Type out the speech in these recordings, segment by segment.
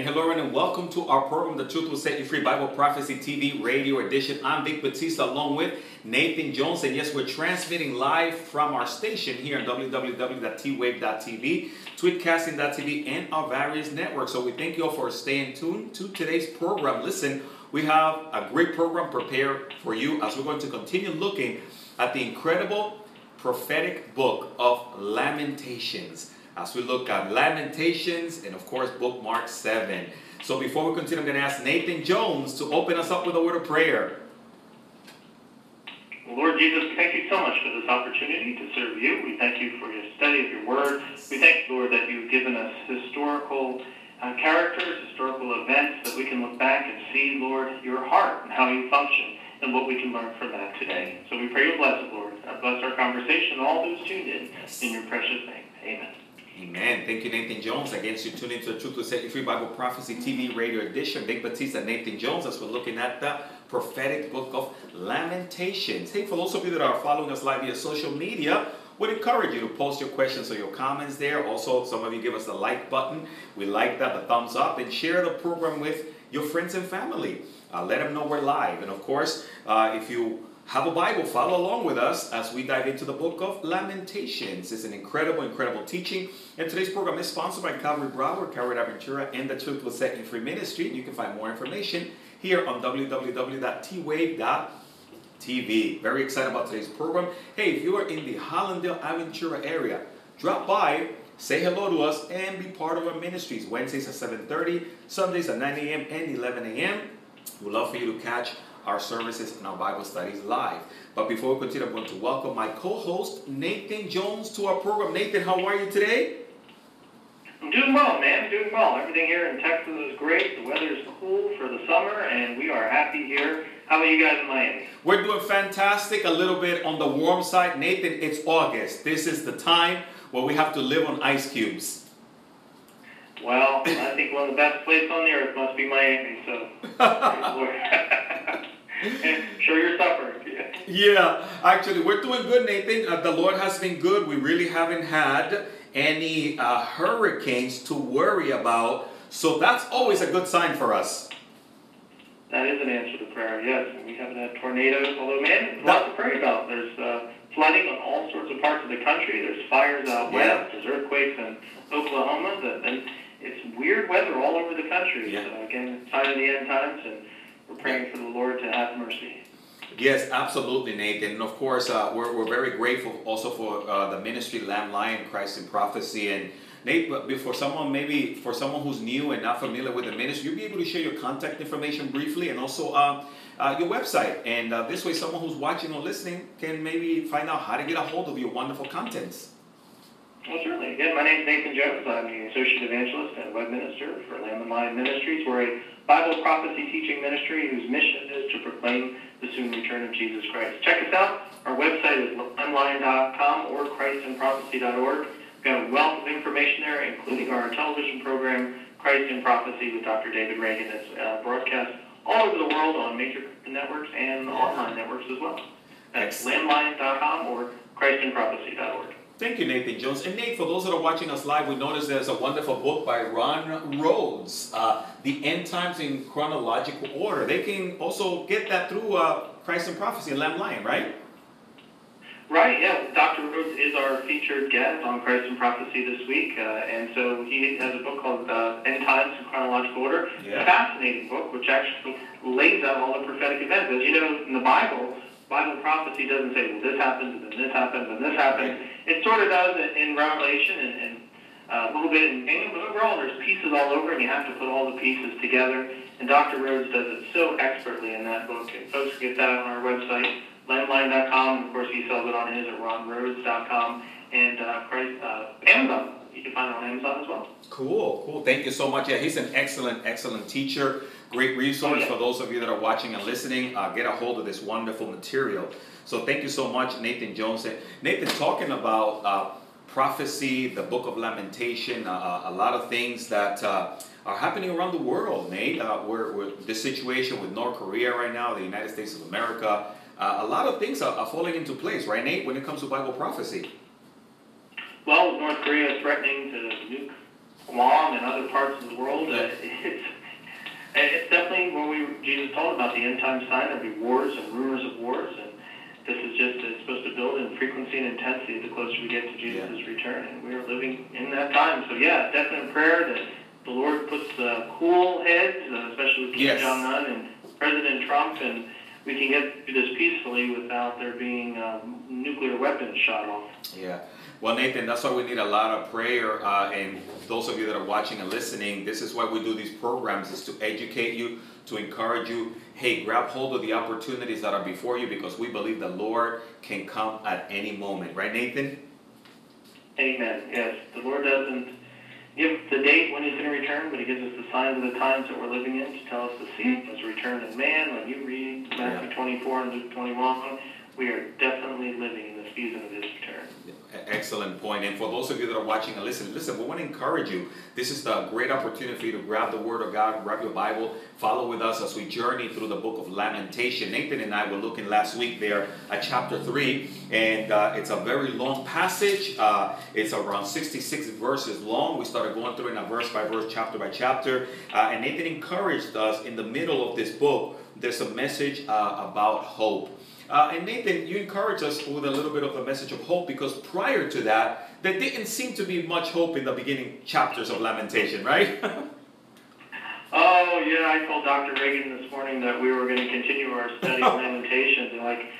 And hello and welcome to our program, The Truth Will Set You Free Bible Prophecy TV Radio Edition. I'm Vic Batista along with Nathan Jones. And yes, we're transmitting live from our station here on www.twave.tv, tweetcasting.tv, and our various networks. So we thank you all for staying tuned to today's program. Listen, we have a great program prepared for you as we're going to continue looking at the incredible prophetic book of Lamentations as we look at Lamentations and, of course, bookmark 7. So before we continue, I'm going to ask Nathan Jones to open us up with a word of prayer. Lord Jesus, thank you so much for this opportunity to serve you. We thank you for your study of your word. We thank you, Lord, that you've given us historical uh, characters, historical events that we can look back and see, Lord, your heart and how you function and what we can learn from that today. So we pray you bless it, Lord. Uh, bless our conversation and all those tuned in. In your precious name. Amen. Amen. Thank you, Nathan Jones. Again, you tune into the Truth Will Set You Free Bible Prophecy TV radio edition. Vic Batista, Nathan Jones, as we're looking at the prophetic book of Lamentations. Hey, for those of you that are following us live via social media, would encourage you to post your questions or your comments there. Also, some of you give us the like button. We like that, the thumbs up, and share the program with your friends and family. Uh, let them know we're live. And of course, uh, if you have a Bible, follow along with us as we dive into the book of Lamentations. It's an incredible, incredible teaching. And today's program is sponsored by Calvary Broward, Calvary Aventura, and the Will Set You Free Ministry. You can find more information here on www.twave.tv. Very excited about today's program. Hey, if you are in the Hallandale Aventura area, drop by, say hello to us, and be part of our ministries. Wednesdays at 7.30, Sundays at 9 a.m. and 11 a.m. We'd love for you to catch our services and our Bible studies live. But before we continue, I'm going to welcome my co-host Nathan Jones to our program. Nathan, how are you today? I'm doing well, man. I'm doing well. Everything here in Texas is great. The weather is cool for the summer, and we are happy here. How about you guys in Miami? We're doing fantastic. A little bit on the warm side. Nathan, it's August. This is the time where we have to live on ice cubes. Well, I think one of the best places on the earth must be Miami. So, show your supper. Yeah, actually, we're doing good, Nathan. Uh, the Lord has been good. We really haven't had any uh, hurricanes to worry about. So that's always a good sign for us. That is an answer to prayer, yes. We haven't had tornadoes, although, man, lots to pray about. There's uh, flooding on all sorts of parts of the country. There's fires out Yeah. west. There's earthquakes in Oklahoma. And it's weird weather all over the country. Yeah. So, again, sign of the end times, and we're praying for the Lord to have mercy. Yes, absolutely, Nathan. And of course, uh, we're, we're very grateful also for uh, the ministry Lamb Lion, Christ in Prophecy. And Nate, but before someone maybe for someone who's new and not familiar with the ministry, you'll be able to share your contact information briefly and also uh, uh, your website. And uh, this way, someone who's watching or listening can maybe find out how to get a hold of your wonderful contents. Well, certainly. Again, my name is Nathan Jones. I'm the Associate Evangelist and Web Minister for Lamb and Lion Ministries. We're a Bible prophecy teaching ministry whose mission is to proclaim the soon return of Jesus Christ. Check us out. Our website is lamblion.com or christinprophecy.org. We've got a wealth of information there, including our television program, Christ in Prophecy with Dr. David Reagan. It's uh, broadcast all over the world on major networks and online networks as well. That's lamblion.com or christinprophecy.org. Thank you, Nathan Jones. And Nate, for those that are watching us live, we noticed there's a wonderful book by Ron Rhodes, uh, The End Times in Chronological Order. They can also get that through uh, Christ in Prophecy and Lamb Lion, right? Right, yeah. Dr. Rhodes is our featured guest on Christ in Prophecy this week, uh, and so he has a book called uh, End Times in Chronological Order. Yeah. Fascinating book, which actually lays out all the prophetic events. As you know, in the Bible, Bible prophecy doesn't say, well, this happened, and then this happened, and this happened. It sort of does in, in Revelation and, and uh, a little bit in Daniel, but overall there's pieces all over, and you have to put all the pieces together. And Dr. Rhodes does it so expertly in that book, and folks can get that on our website, lamblion.com, and of course he sells it on his at ronrhodes.com, and uh, Christ, uh, Amazon. You can find it on Amazon as well. Cool, cool. Thank you so much. Yeah, he's an excellent, excellent teacher. Great resource Oh, yeah. for those of you that are watching and listening. Uh, get a hold of this wonderful material. So thank you so much, Nathan Jones. Nathan, talking about uh, prophecy, the book of Lamentation, uh, a lot of things that uh, are happening around the world, Nate. Uh, we're, we're the situation with North Korea right now, the United States of America. Uh, a lot of things are, are falling into place, right, Nate, when it comes to Bible prophecy well with North Korea threatening to nuke Guam and other parts of the world, uh, it's it's definitely what we Jesus told about the end time sign. There'll be wars and rumors of wars, and this is just it's supposed to build in frequency and intensity the closer we get to Jesus' yeah. return. And we are living in that time. So yeah, definite prayer that the Lord puts uh, cool heads, uh, especially with Kim yes. Jong Un and President Trump and we can get through this peacefully without there being um, nuclear weapons shot off. Yeah. Well, Nathan, that's why we need a lot of prayer. Uh, and those of you that are watching and listening, this is why we do these programs: is to educate you, to encourage you. Hey, grab hold of the opportunities that are before you, because we believe the Lord can come at any moment. Right, Nathan? Amen. Yes, the Lord doesn't give the date when he's going to return, but he gives us the signs of the times that we're living in to tell us the season his return in man. When you read Matthew yeah. 24 and Luke 21, we are definitely living in the season of his return. Excellent point. And for those of you that are watching and listening, listen, we want to encourage you. This is the great opportunity for you to grab the Word of God, grab your Bible, follow with us as we journey through the book of Lamentation. Nathan and I were looking last week there at chapter 3, and uh, it's a very long passage. Uh, it's around 66 verses long. We started going through it in a verse by verse, chapter by chapter. Uh, and Nathan encouraged us in the middle of this book, there's a message uh, about hope. Uh, and Nathan, you encouraged us with a little bit of a message of hope because prior to that, there didn't seem to be much hope in the beginning chapters of Lamentation, right? oh, yeah, I told Dr. Reagan this morning that we were going to continue our study of Lamentations. And, like,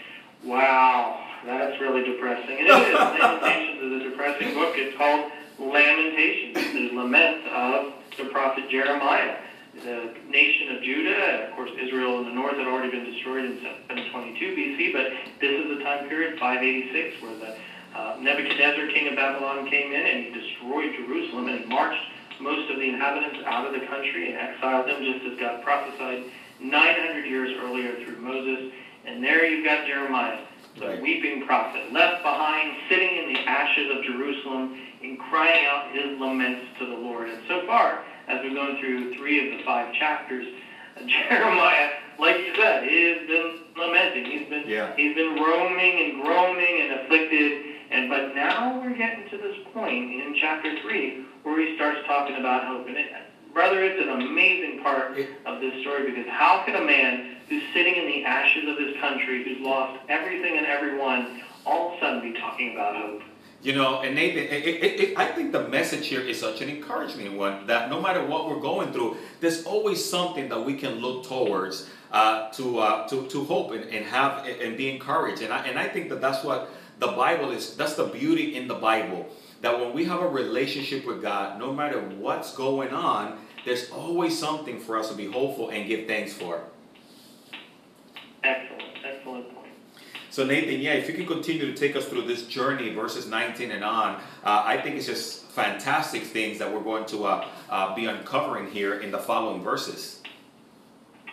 wow, that's really depressing. And it is. Lamentations is a depressing book. It's called Lamentations, the lament of the prophet Jeremiah the nation of Judah, and of course, Israel in the north had already been destroyed in 722 BC, but this is the time period, 586, where the uh, Nebuchadnezzar, king of Babylon, came in and he destroyed Jerusalem and marched most of the inhabitants out of the country and exiled them, just as God prophesied 900 years earlier through Moses. And there you've got Jeremiah, the right. weeping prophet, left behind, sitting in the ashes of Jerusalem and crying out his laments to the Lord. And so far, as we've gone through three of the five chapters, Jeremiah, like you said, he has been lamenting. He's been yeah. he's been roaming and groaning and afflicted. And but now we're getting to this point in chapter three where he starts talking about hope. And it, brother, it's an amazing part of this story because how can a man who's sitting in the ashes of his country, who's lost everything and everyone, all of a sudden be talking about hope? You know, and Nathan, it, it, it, I think the message here is such an encouraging one that no matter what we're going through, there's always something that we can look towards uh, to, uh, to, to hope and, and have and be encouraged. And I, and I think that that's what the Bible is, that's the beauty in the Bible. That when we have a relationship with God, no matter what's going on, there's always something for us to be hopeful and give thanks for. Excellent, excellent so Nathan, yeah, if you can continue to take us through this journey, verses 19 and on, uh, I think it's just fantastic things that we're going to uh, uh, be uncovering here in the following verses.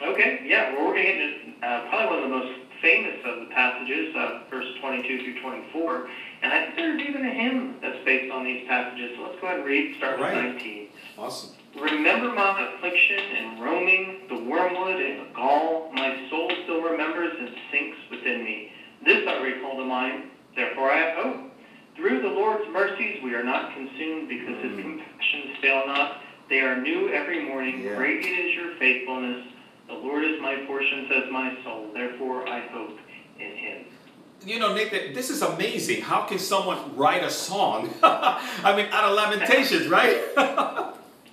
Okay, yeah, well, we're going to get into uh, probably one of the most famous of the passages, uh, verse 22 through 24, and I think there's even a hymn that's based on these passages. So let's go ahead and read, start with 19. Awesome. Remember my affliction and roaming, the wormwood and the gall. My soul still remembers and sinks within me. This I recall to mind, therefore I have hope. Through the Lord's mercies we are not consumed because mm. his compassions fail not. They are new every morning. Yeah. Great is your faithfulness. The Lord is my portion, says my soul. Therefore I hope in him. You know, Nathan, this is amazing. How can someone write a song? I mean, out of Lamentations, right?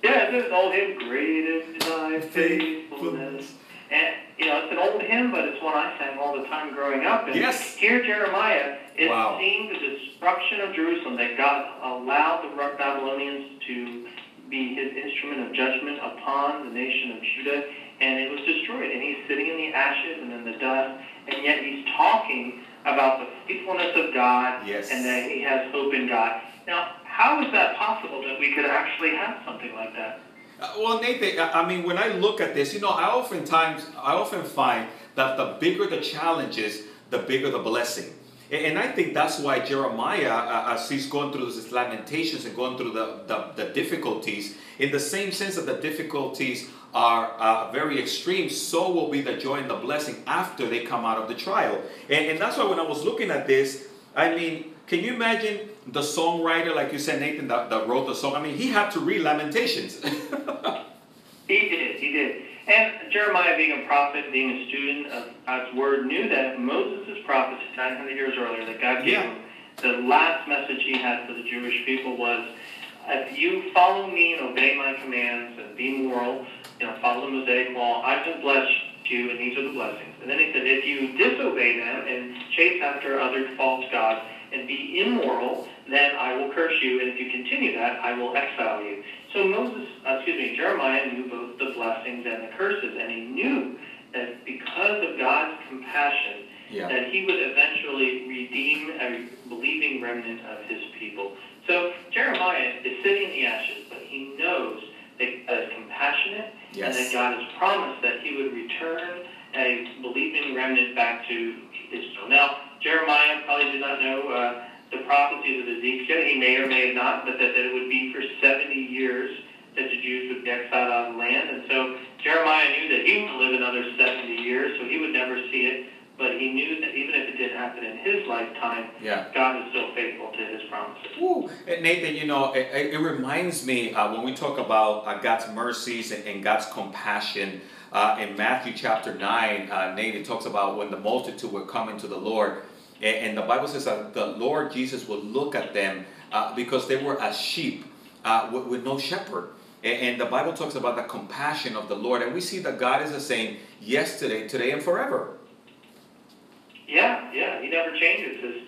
yeah, this is all hymn, Great is thy faithfulness. And, you know, it's an old hymn, but it's one I sang all the time growing up. And yes. here Jeremiah is wow. seeing the destruction of Jerusalem, that God allowed the Babylonians to be his instrument of judgment upon the nation of Judah, and it was destroyed. And he's sitting in the ashes and in the dust, and yet he's talking about the faithfulness of God yes. and that he has hope in God. Now, how is that possible that we could actually have something like that? Uh, well, Nathan, I mean, when I look at this, you know, I oftentimes, I often find that the bigger the challenges, the bigger the blessing. And I think that's why Jeremiah, uh, as he's going through his lamentations and going through the, the, the, difficulties, in the same sense that the difficulties are uh, very extreme, so will be the joy and the blessing after they come out of the trial. And, and that's why when I was looking at this, I mean, can you imagine the songwriter, like you said, Nathan, that, that wrote the song? I mean, he had to read Lamentations. he did, he did. And Jeremiah, being a prophet, being a student of God's word, knew that Moses' prophecy 900 years earlier that God gave Yeah. him, the last message he had for the Jewish people was, if you follow me and obey my commands and be moral, you know, follow the Mosaic law, I will bless you, and these are the blessings. And then he said, if you disobey them and chase after other false gods and be immoral, then I will curse you, and if you continue that, I will exile you. So Moses, uh, excuse me, Jeremiah knew both the blessings and the curses, and he knew that because of God's compassion, Yeah. that he would eventually redeem a believing remnant of his people. So Jeremiah is sitting in the ashes, but he knows that God is compassionate and that God has promised that he would return a believing remnant back to Israel. Now, Jeremiah probably did not know uh, the prophecies of Ezekiel. He may or may have not, but that, that it would be for 70 years that the Jews would be exiled out of the land. And so Jeremiah knew that he would live another 70 years, so he would never see it. But he knew that even if it didn't happen in his lifetime, Yeah. God is still faithful to his promises. Woo. And Nathan, you know, it, it it reminds me uh, when we talk about uh, God's mercies and, and God's compassion uh, in Matthew chapter 9, uh, Nathan talks about when the multitude were coming to the Lord. And, and the Bible says that the Lord Jesus would look at them uh, because they were as sheep uh, with, with no shepherd. And, and the Bible talks about the compassion of the Lord. And we see that God is the same yesterday, today, and forever. Yeah, yeah, he never changes. His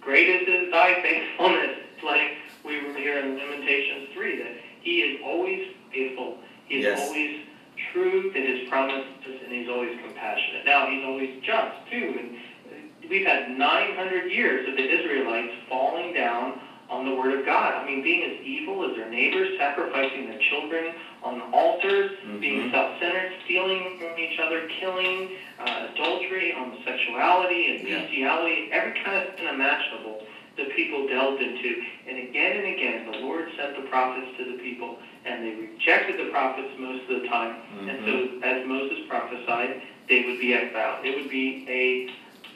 great is his thy faithfulness. Like we were here in Lamentations 3, that he is always faithful. He is Yes. always true to his promises, and he's always compassionate. Now, he's always just, too. And we've had 900 years of the Israelites falling down on the word of God. I mean, being as evil as their neighbors, sacrificing their children on altars, being Mhm. self-centered, stealing from each other, killing, uh, adultery, homosexuality, and Yeah. bestiality, every kind of sin imaginable the people delved into. And again and again, the Lord sent the prophets to the people, and they rejected the prophets most of the time. And so, as Moses prophesied, they would be exiled. It would be a,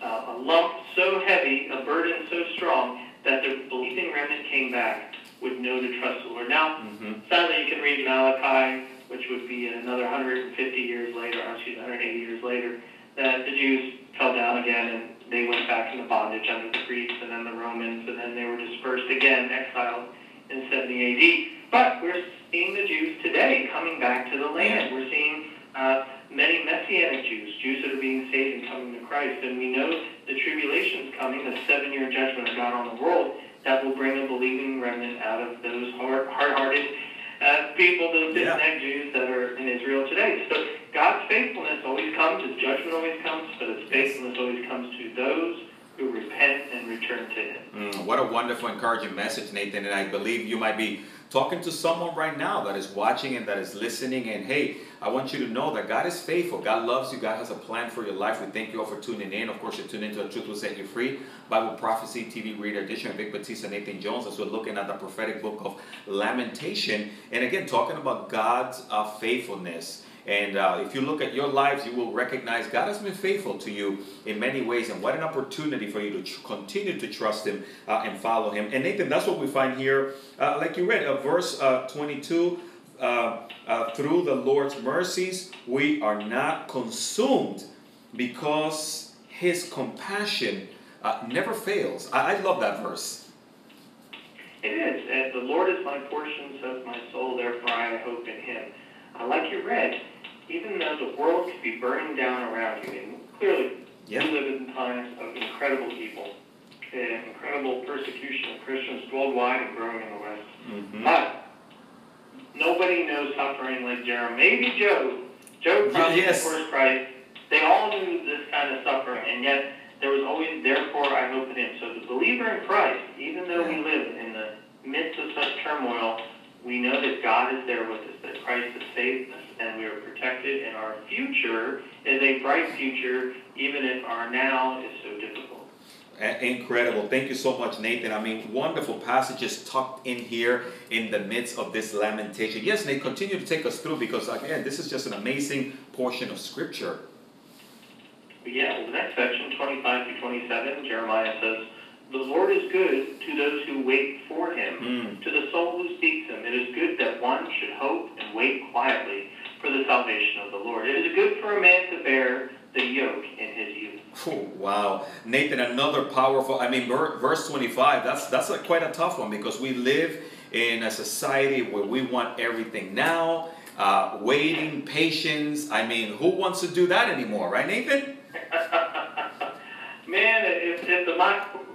uh, a lump so heavy, a burden so strong, that the believing remnant came back would know to trust the Lord. Now, Mhm. Sadly, you can read Malachi, which would be another 150 years later, or excuse me, 180 years later, that the Jews fell down again and they went back into bondage under the Greeks and then the Romans, and then they were dispersed again, exiled in 70 AD. But we're seeing the Jews today coming back to the land. We're seeing uh, many Messianic Jews, Jews that are being saved and coming to Christ. And we know the tribulation's coming, the seven-year judgment of God on the world, that will bring a believing remnant out of those hard, hard-hearted uh, people, those Yeah. Jews that are in Israel today. So God's faithfulness always comes, His judgment always comes, but His faithfulness always comes to those repent and return to Him. Mm, what a wonderful, encouraging message, Nathan. And I believe you might be talking to someone right now that is watching and that is listening. And hey, I want you to know that God is faithful. God loves you. God has a plan for your life. We thank you all for tuning in. Of course, you're tuning into The Truth Will Set You Free, Bible Prophecy TV Radio Edition Vic Batista, Nathan Jones, as we're looking at the prophetic book of Lamentation. And again, talking about God's uh, faithfulness. And uh, if you look at your lives, you will recognize God has been faithful to you in many ways. And what an opportunity for you to continue to trust Him uh, and follow Him. And Nathan, that's what we find here. Uh, like you read, verse uh, 22 uh, uh, through the Lord's mercies, we are not consumed because His compassion never fails. I, I love that verse. It is. And the Lord is my portion, says my soul, therefore I hope in him. Uh, like you read, even though the world could be burning down around you, and clearly Yeah. we live in times of incredible evil and incredible persecution of Christians worldwide and growing in the West. Mhm. But nobody knows suffering like Jeremiah. Maybe Job. Job probably Yes. before Christ. They all knew this kind of suffering, and yet there was always, therefore, I hope in him. So the believer in Christ, even though we live in the midst of such turmoil, we know that God is there with us, that Christ has saved us, and we are protected, and our future is a bright future, even if our now is so difficult. Incredible. Thank you so much, Nathan. I mean, wonderful passages tucked in here in the midst of this lamentation. Yes, Nate, continue to take us through because, again, this is just an amazing portion of Scripture. Yeah, the next section, 25 to 27, Jeremiah says, The Lord is good to those who wait for him, Mm. to the soul who seeks him. It is good that one should hope and wait quietly. for the salvation of the Lord. It is good for a man to bear the yoke in his youth. Oh, wow, Nathan, another powerful. I mean, verse 25. That's that's a, quite a tough one because we live in a society where we want everything now, uh, waiting, patience. I mean, who wants to do that anymore, right, Nathan? Man, if, if the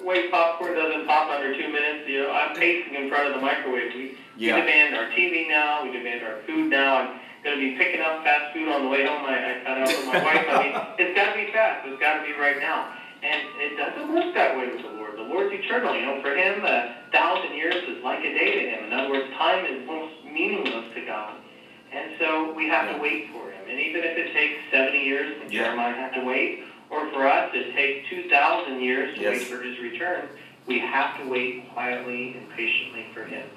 microwave popcorn doesn't pop under two minutes, you know, I'm pacing in front of the microwave. We, yeah. we demand our TV now. We demand our food now. I'm going to be picking up fast food on the way home. I, I cut out with my wife. I mean, it's got to be fast. It's got to be right now. And it doesn't work that way with the Lord. The Lord's eternal. You know, for Him, a thousand years is like a day to Him. In other words, time is almost meaningless to God. And so we have to wait for Him. And even if it takes 70 years, yeah. Jeremiah had to wait, or for us it takes 2,000 years to yes. wait for His return, we have to wait quietly and patiently for Him.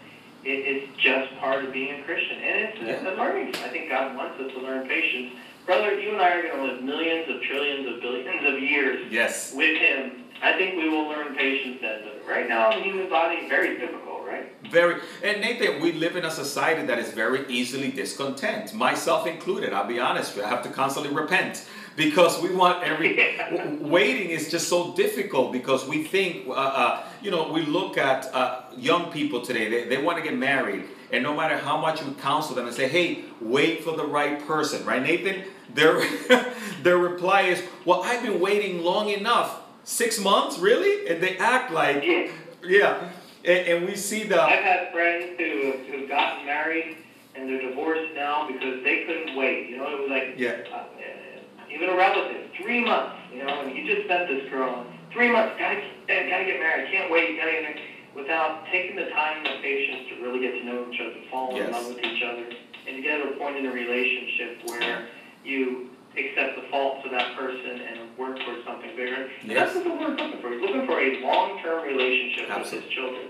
It, it's just part of being a Christian. And it's yeah. a learning. I think God wants us to learn patience Brother, you and I are going to live millions of trillions of billions of years yes. with Him. I think we will learn patience then. But right now in the human body, very difficult, right? Very. And Nathan, we live in a society that is very easily discontent, myself included. I'll be honest with you. I have to constantly repent because we want every yeah. waiting is just so difficult because we think uh, uh, you know we look at uh, young people today they, they want to get married and no matter how much we counsel them and say hey wait for the right person right nathan their their reply is well i've been waiting long enough six months really and they act like yeah, yeah. And, and we see the i've had friends who who've gotten married and they're divorced now because they couldn't wait you know it was like yeah uh, even a relative, three months, you know, and you just met this girl, three months, gotta, gotta get married, can't wait, gotta get married, without taking the time and the patience to really get to know each other, fall yes. in love with each other, and to get to a point in a relationship where you accept the faults of that person and work towards something bigger. Yes. that's what we're looking for. We're looking for a long-term relationship Absolutely. with his children.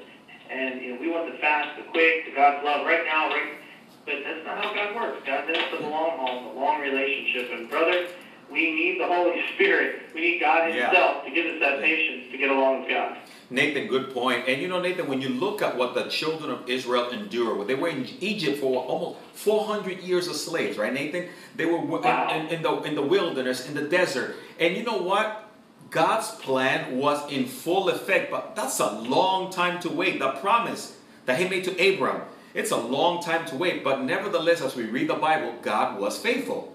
And you know, we want the fast, the quick, the God's love right now, right? But that's not how God works. God does for the long haul, the long relationship. And brother, we need the Holy Spirit. We need God Himself yeah. to give us that patience to get along with God. Nathan, good point. And you know, Nathan, when you look at what the children of Israel endured, they were in Egypt for almost 400 years of slaves, right, Nathan? They were wow. in, in, the, in the wilderness, in the desert. And you know what? God's plan was in full effect, but that's a long time to wait. The promise that He made to Abram, it's a long time to wait. But nevertheless, as we read the Bible, God was faithful.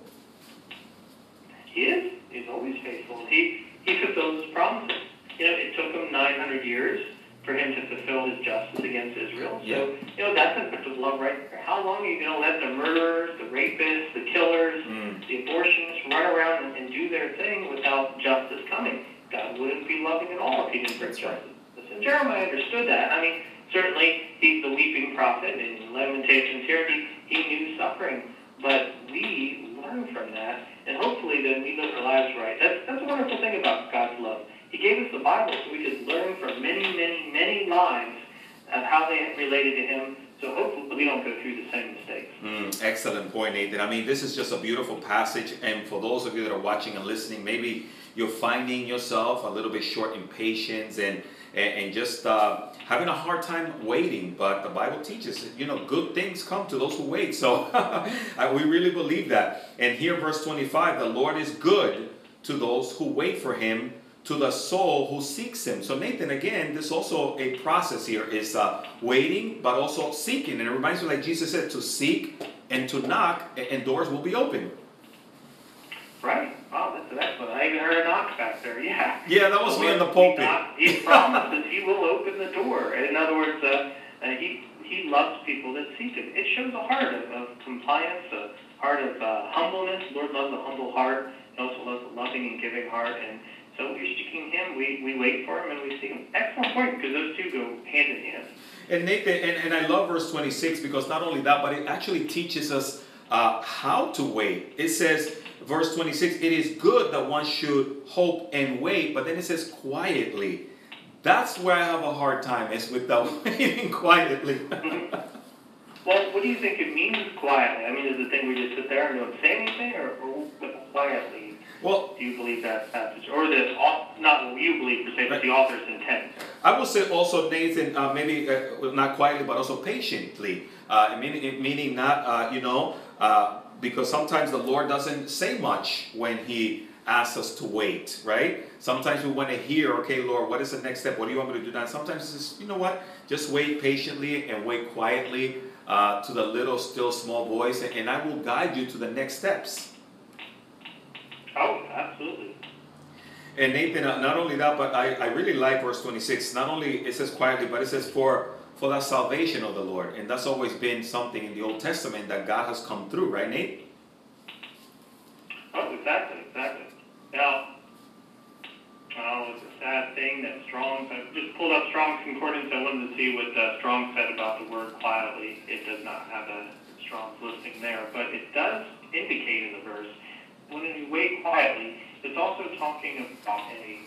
Is. He's always faithful. He, he fulfills his promises. You know, it took him 900 years for him to fulfill his justice against Israel. So, you know, that's an act of love right there. How long are you going to let the murderers, the rapists, the killers, mm. the abortionists run around and, and, do their thing without justice coming? God wouldn't be loving at all if he didn't bring justice. Listen, Jeremiah understood that. I mean, certainly he's the weeping prophet in Lamentations here. He, he knew suffering. But we learn from that and hopefully then we live our lives right. That's, that's a wonderful thing about God's love. He gave us the Bible so we could learn from many, many, many lives of how they related to Him. So hopefully we don't go through the same mistakes. Mm, excellent point, Nathan. I mean, this is just a beautiful passage. And for those of you that are watching and listening, maybe you're finding yourself a little bit short in patience and and, and just uh, having a hard time waiting. But the Bible teaches, you know, good things come to those who wait. So we really believe that. And here, verse 25, the Lord is good to those who wait for him, to the soul who seeks him. So, Nathan, again, this also a process here is uh, waiting, but also seeking. And it reminds me, like Jesus said, to seek and to knock, and doors will be open. Right. That's an excellent. I even heard a knock back there. Yeah. Yeah, that was me in the pulpit. He, he promises he will open the door. In other words, uh, uh, he he loves people that seek him. It shows a heart of, of compliance, a heart of uh, humbleness. Lord loves a humble heart. He also loves a loving and giving heart. And so we're seeking him. We, we wait for him and we seek him. Excellent point because those two go hand in hand. And Nathan, and, and I love verse 26 because not only that, but it actually teaches us uh, how to wait. It says, verse 26, it is good that one should hope and wait, but then it says quietly. That's where I have a hard time, is with the waiting quietly. well, what do you think it means quietly? I mean, is the thing we just sit there and don't say anything, or, or quietly? Well, do you believe that passage, or the not what you believe per se, but the author's intent? I will say also, Nathan, uh, maybe uh, not quietly, but also patiently. Uh, meaning, meaning not, uh, you know, uh, because sometimes the Lord doesn't say much when He asks us to wait, right? Sometimes we want to hear, okay, Lord, what is the next step? What do you want me to do now? Sometimes it's you know what? Just wait patiently and wait quietly uh, to the little, still, small voice, and, and I will guide you to the next steps. Oh, absolutely. And Nathan, uh, not only that, but I, I really like verse 26. Not only it says quietly, but it says for for the salvation of the Lord. And that's always been something in the Old Testament that God has come through, right, Nate? Oh, exactly, exactly. Now, oh, it's a sad thing that Strong I just pulled up Strong's Concordance. I wanted to see what uh, Strong said about the word quietly. It does not have a Strong's listing there, but it does indicate in the verse, when you wait quietly, it's also talking about a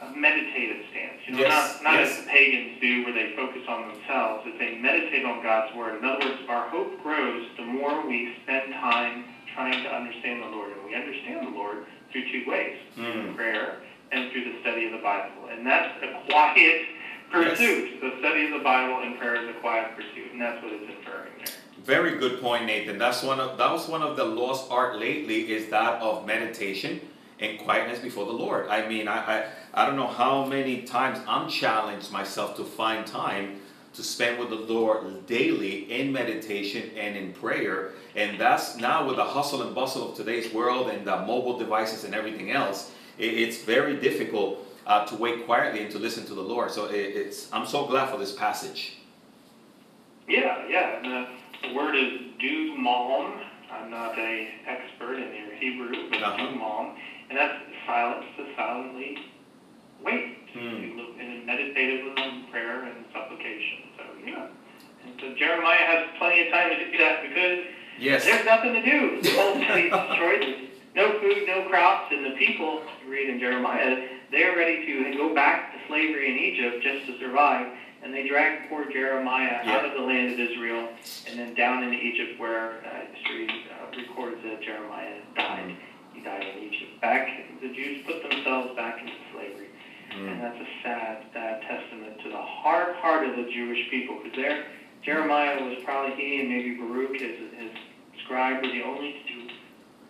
a meditative stance. You know, Yes, not, not yes. as the pagans do where they focus on themselves. It's they meditate on God's word. In other words, our hope grows the more we spend time trying to understand the Lord. And we understand the Lord through two ways, Mm. through prayer and through the study of the Bible. And that's a quiet pursuit. The study of the Bible and prayer is a quiet pursuit. And that's what it's inferring there. Very good point, Nathan. That's one of that was one of the lost art lately is that of meditation and quietness before the Lord. I mean, I, I I don't know how many times I'm challenged myself to find time to spend with the Lord daily in meditation and in prayer. And that's now with the hustle and bustle of today's world and the mobile devices and everything else, it's very difficult uh, to wait quietly and to listen to the Lord. So it's I'm so glad for this passage. Yeah, yeah. The, the word is dumam. I'm not a expert in your Hebrew, but Uh-huh. and that's silence to silently wait, Hmm. to look and meditative on prayer and supplication. So yeah, and so Jeremiah has plenty of time to do that because Yes. there's nothing to do. The whole destroyed. There's no food, no crops, and the people, you read in Jeremiah, they're ready to go back to slavery in Egypt just to survive. And they drag poor Jeremiah Yeah. out of the land of Israel and then down into Egypt where uh, history uh, records that Jeremiah died. He died in Egypt. Back, the Jews put themselves back into slavery. And Mm. that's a sad, sad testament to the hard heart of the Jewish people. Because there, Jeremiah was probably he and maybe Baruch, his, his scribe, were the only two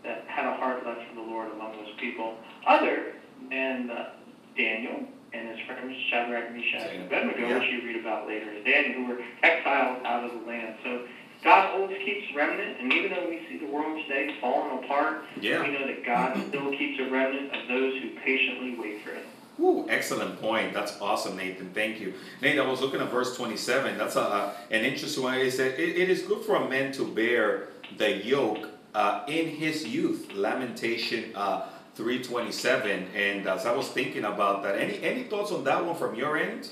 that had a heart left for the Lord among those people, other than uh, Daniel and his friends Shadrach, Meshach, and Abednego, Yeah. which you read about later in Daniel, who were exiled out of the land. So God always keeps remnant, and even though we see the world today falling apart, Yeah. we know that God still keeps a remnant of those who patiently wait for Him. Ooh, excellent point. That's awesome, Nathan. Thank you. Nate, I was looking at verse 27. That's a, a- an interesting one. It said, it, it is good for a man to bear the yoke uh, in his youth. Lamentation uh, 327. And as I was thinking about that, any, any thoughts on that one from your end?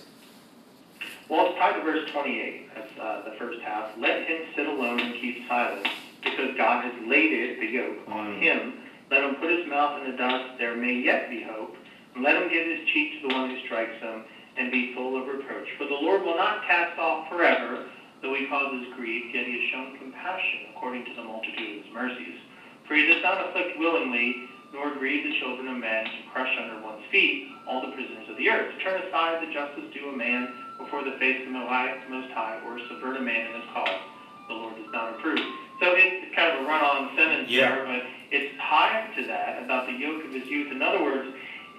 Well, it's tied to verse 28. That's uh, the first half. Let him sit alone and keep silence, because God has laid it, the yoke, on Mm. him. Let him put his mouth in the dust. There may yet be hope. And let him give his cheek to the one who strikes him, and be full of reproach. For the Lord will not cast off forever, though he causes grief, yet he has shown compassion according to the multitude of his mercies. For he does not afflict willingly, nor grieve the children of men to crush under one's feet all the prisoners of the earth, to turn aside the justice due a man before the face of the Most High, or subvert a man in his cause. The Lord does not approve. So it's kind of a run-on sentence Yeah. there, but it's tied to that about the yoke of his youth. In other words,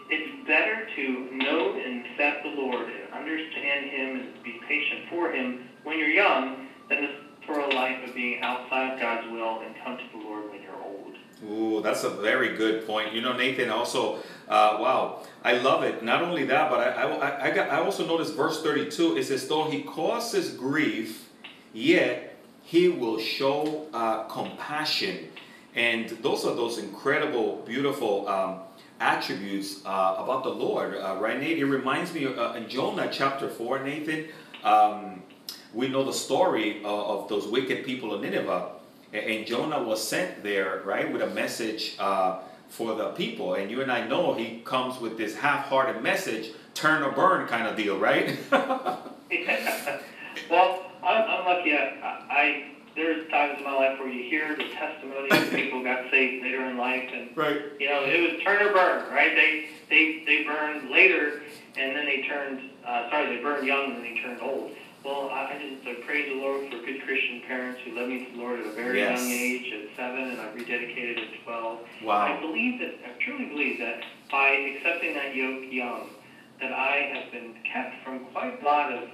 it's better to know and accept the Lord and understand Him and be patient for Him when you're young than for a life of being outside of God's will and come to the Lord when you're old. Ooh, that's a very good point. You know, Nathan, also, uh, wow, I love it. Not only that, but I, I, I, got, I also noticed verse 32, it says, though he causes grief, yet he will show uh, compassion. And those are those incredible, beautiful um, attributes uh, about the Lord, uh, right, Nate? It reminds me uh, in Jonah chapter 4, Nathan, um, we know the story of, of those wicked people of Nineveh. A- And Jonah was sent there, right, with a message uh, for the people. And you and I know he comes with this half hearted message, turn or burn kind of deal, right? well, I'm, I'm lucky. I, I there's times in my life where you hear the testimony of people got saved later in life, and right. you know it was turn or burn, right? They they they burned later, and then they turned. Uh, sorry, they burned young and they turned old. Well, I just I praise the Lord for good Christian parents who led me to the Lord at a very Yes. young age, at seven, and I rededicated at 12. Wow. I believe that, I truly believe that by accepting that yoke young, that I have been kept from quite a lot of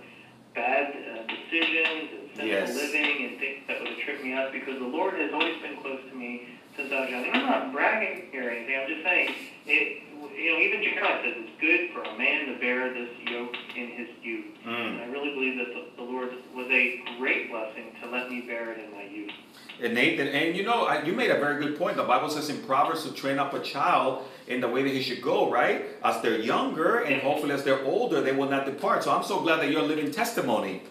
bad uh, decisions and sinful Yes. living and things that would have tripped me up because the Lord has always been close to me since I was young. And I'm not bragging here or anything. I'm just saying, it, you know, even Jeremiah says it's good for a man to bear this yoke in his youth. And Mm. I really believe that the, the Lord was a great blessing to let me bear it in my youth. And Nathan, and you know, I- you made a very good point. The Bible says in Proverbs to train up a child in the way that he should go, right? As they're younger, and hopefully as they're older, they will not depart. So I'm so glad that you're a living testimony.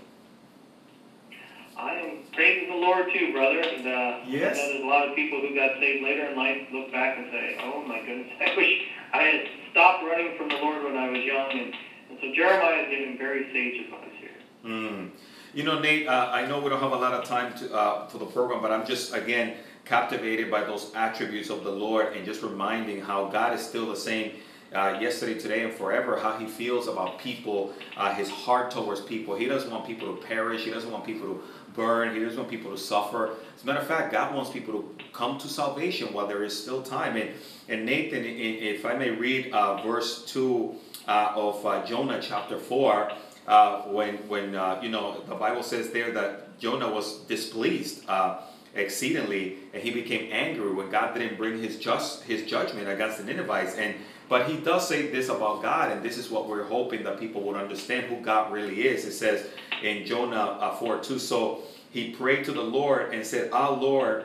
I am praising the Lord too, brother. And uh, Yes. I know there's a lot of people who got saved later in life look back and say, "Oh my goodness, I wish I had stopped running from the Lord when I was young." And, and so Jeremiah is giving very sage advice here. Mm. You know, Nate, uh, I know we don't have a lot of time to, uh, for the program, but I'm just, again, captivated by those attributes of the Lord and just reminding how God is still the same uh, yesterday, today, and forever, how He feels about people, uh, His heart towards people. He doesn't want people to perish, He doesn't want people to burn, He doesn't want people to suffer. As a matter of fact, God wants people to come to salvation while there is still time. And, and Nathan, if I may read uh, verse 2 uh, of uh, Jonah chapter 4 uh, when when uh, you know the Bible says there that Jonah was displeased uh, exceedingly, and he became angry when God didn't bring his just his judgment against the Ninevites. And but he does say this about God, and this is what we're hoping that people would understand who God really is. It says in Jonah uh, four two. So he prayed to the Lord and said, "Ah Lord,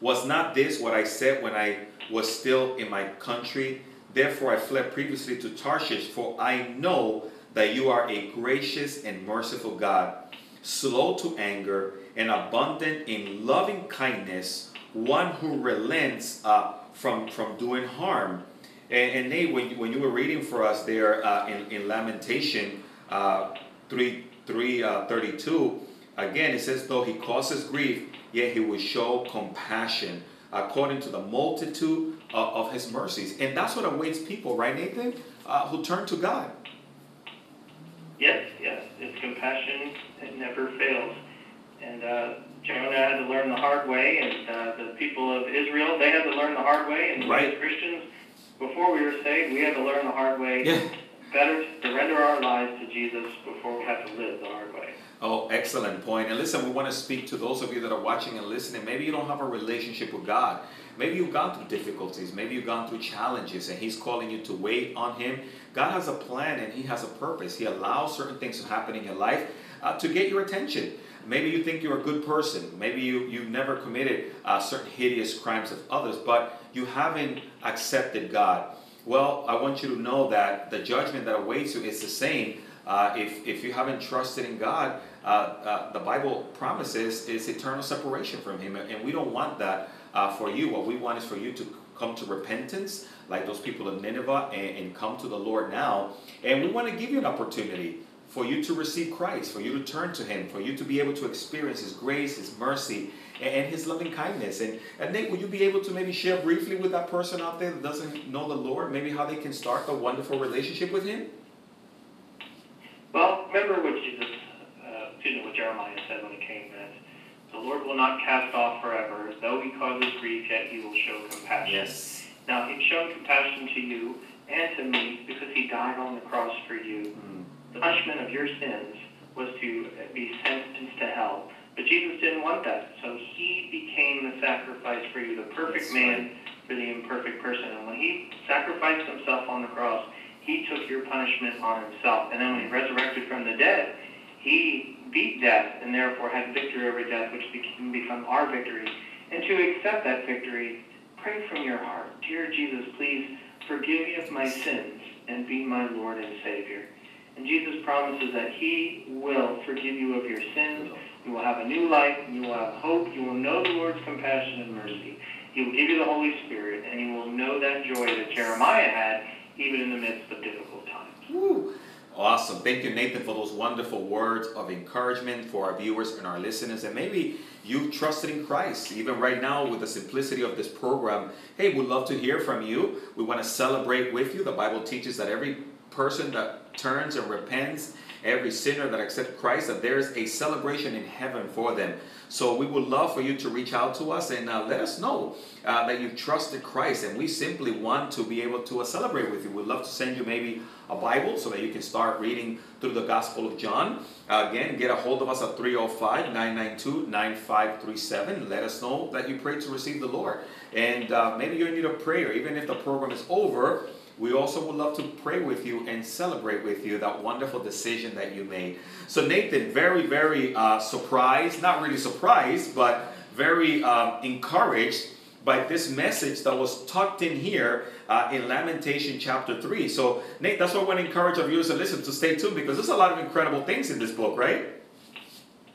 was not this what I said when I was still in my country? Therefore I fled previously to Tarshish, for I know that you are a gracious and merciful God, slow to anger and abundant in loving kindness, one who relents uh, from, from doing harm. And, and Nate, when you, when you were reading for us there uh, in, in Lamentation uh, 3, 3 uh, 32, again it says, though he causes grief, yet he will show compassion according to the multitude of, of his mercies. And that's what awaits people, right, Nathan? Uh, who turn to God. Yes, yes, it's compassion. It never fails. And uh, Jonah had to learn the hard way, and uh, the people of Israel, they had to learn the hard way. And Right. as Christians, before we were saved, we had to learn the hard way. Yeah. Better to surrender our lives to Jesus before we have to live the hard way. Oh, excellent point. And listen, we want to speak to those of you that are watching and listening. Maybe you don't have a relationship with God. Maybe you've gone through difficulties. Maybe you've gone through challenges and He's calling you to wait on Him. God has a plan and He has a purpose. He allows certain things to happen in your life uh, to get your attention. Maybe you think you're a good person. Maybe you, you've never committed uh, certain hideous crimes of others, but you haven't accepted God. Well, I want you to know that the judgment that awaits you is the same. Uh, if, if you haven't trusted in God, uh, uh, the Bible promises is eternal separation from Him. And we don't want that uh, for you. What we want is for you to come to repentance, like those people of Nineveh, and, and come to the Lord now. And we want to give you an opportunity for you to receive Christ, for you to turn to Him, for you to be able to experience His grace, His mercy, and, and His loving kindness. And, and Nate, would you be able to maybe share briefly with that person out there that doesn't know the Lord, maybe how they can start a wonderful relationship with Him? Well, remember what Jesus, uh, excuse me, what Jeremiah said when he came that the Lord will not cast off forever. Though he causes grief, yet he will show compassion. Yes. Now, he's shown compassion to you and to me because he died on the cross for you. Mm. The punishment of your sins was to be sentenced to hell. But Jesus didn't want that, so he became the sacrifice for you, the perfect That's man for the imperfect person. And when he sacrificed himself on the cross, he took your punishment on himself. And then when he resurrected from the dead, he beat death and therefore had victory over death, which can become our victory. And to accept that victory, pray from your heart. Dear Jesus, please forgive me of my sins and be my Lord and Savior. And Jesus promises that he will forgive you of your sins. You will have a new life. You will have hope. You will know the Lord's compassion and mercy. He will give you the Holy Spirit, and you will know that joy that Jeremiah had even in the midst of difficult times. Woo. Awesome. Thank you, Nathan, for those wonderful words of encouragement for our viewers and our listeners. And maybe you've trusted in Christ, even right now with the simplicity of this program. Hey, we'd love to hear from you. We want to celebrate with you. The Bible teaches that every person that turns and repents every sinner that accepts Christ, that there's a celebration in heaven for them. So we would love for you to reach out to us and uh, let us know uh, that you've trusted Christ. And we simply want to be able to uh, celebrate with you. We'd love to send you maybe a Bible so that you can start reading through the Gospel of John. Again, get a hold of us at 305 992 9537. Let us know that you prayed to receive the Lord. And uh, maybe you're in need of prayer, even if the program is over. We also would love to pray with you and celebrate with you that wonderful decision that you made. So, Nathan, very, very uh, surprised, not really surprised, but very um, encouraged by this message that was tucked in here uh, in Lamentation chapter 3. So, Nate, that's what I want to encourage our viewers to listen to stay tuned because there's a lot of incredible things in this book, right?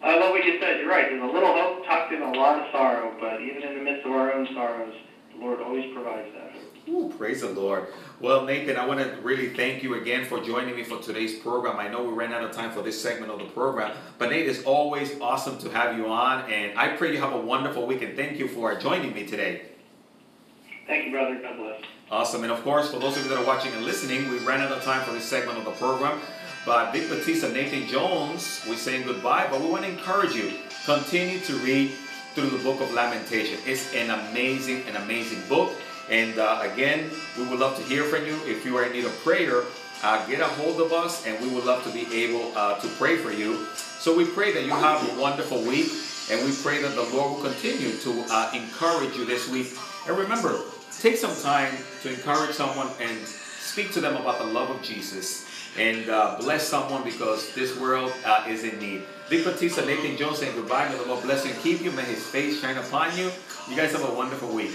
I love what you said. You're right. There's a little hope tucked in a lot of sorrow, but even in the midst of our own sorrows, the Lord always provides that. Ooh, praise the Lord. Well, Nathan, I want to really thank you again for joining me for today's program. I know we ran out of time for this segment of the program, but Nate, it's always awesome to have you on, and I pray you have a wonderful week, and thank you for joining me today. Thank you, brother. God bless. Awesome. And of course, for those of you that are watching and listening, we ran out of time for this segment of the program. But Vic Batista, Nathan Jones, we're saying goodbye, but we want to encourage you. Continue to read through the book of Lamentation. It's an amazing, an amazing book. And uh, again, we would love to hear from you. If you are in need of prayer, uh, get a hold of us and we would love to be able uh, to pray for you. So we pray that you have a wonderful week and we pray that the Lord will continue to uh, encourage you this week. And remember, take some time to encourage someone and speak to them about the love of Jesus and uh, bless someone because this world uh, is in need. Vic Batista, Nathan Jones saying goodbye. May the Lord bless you and keep you. May his face shine upon you. You guys have a wonderful week.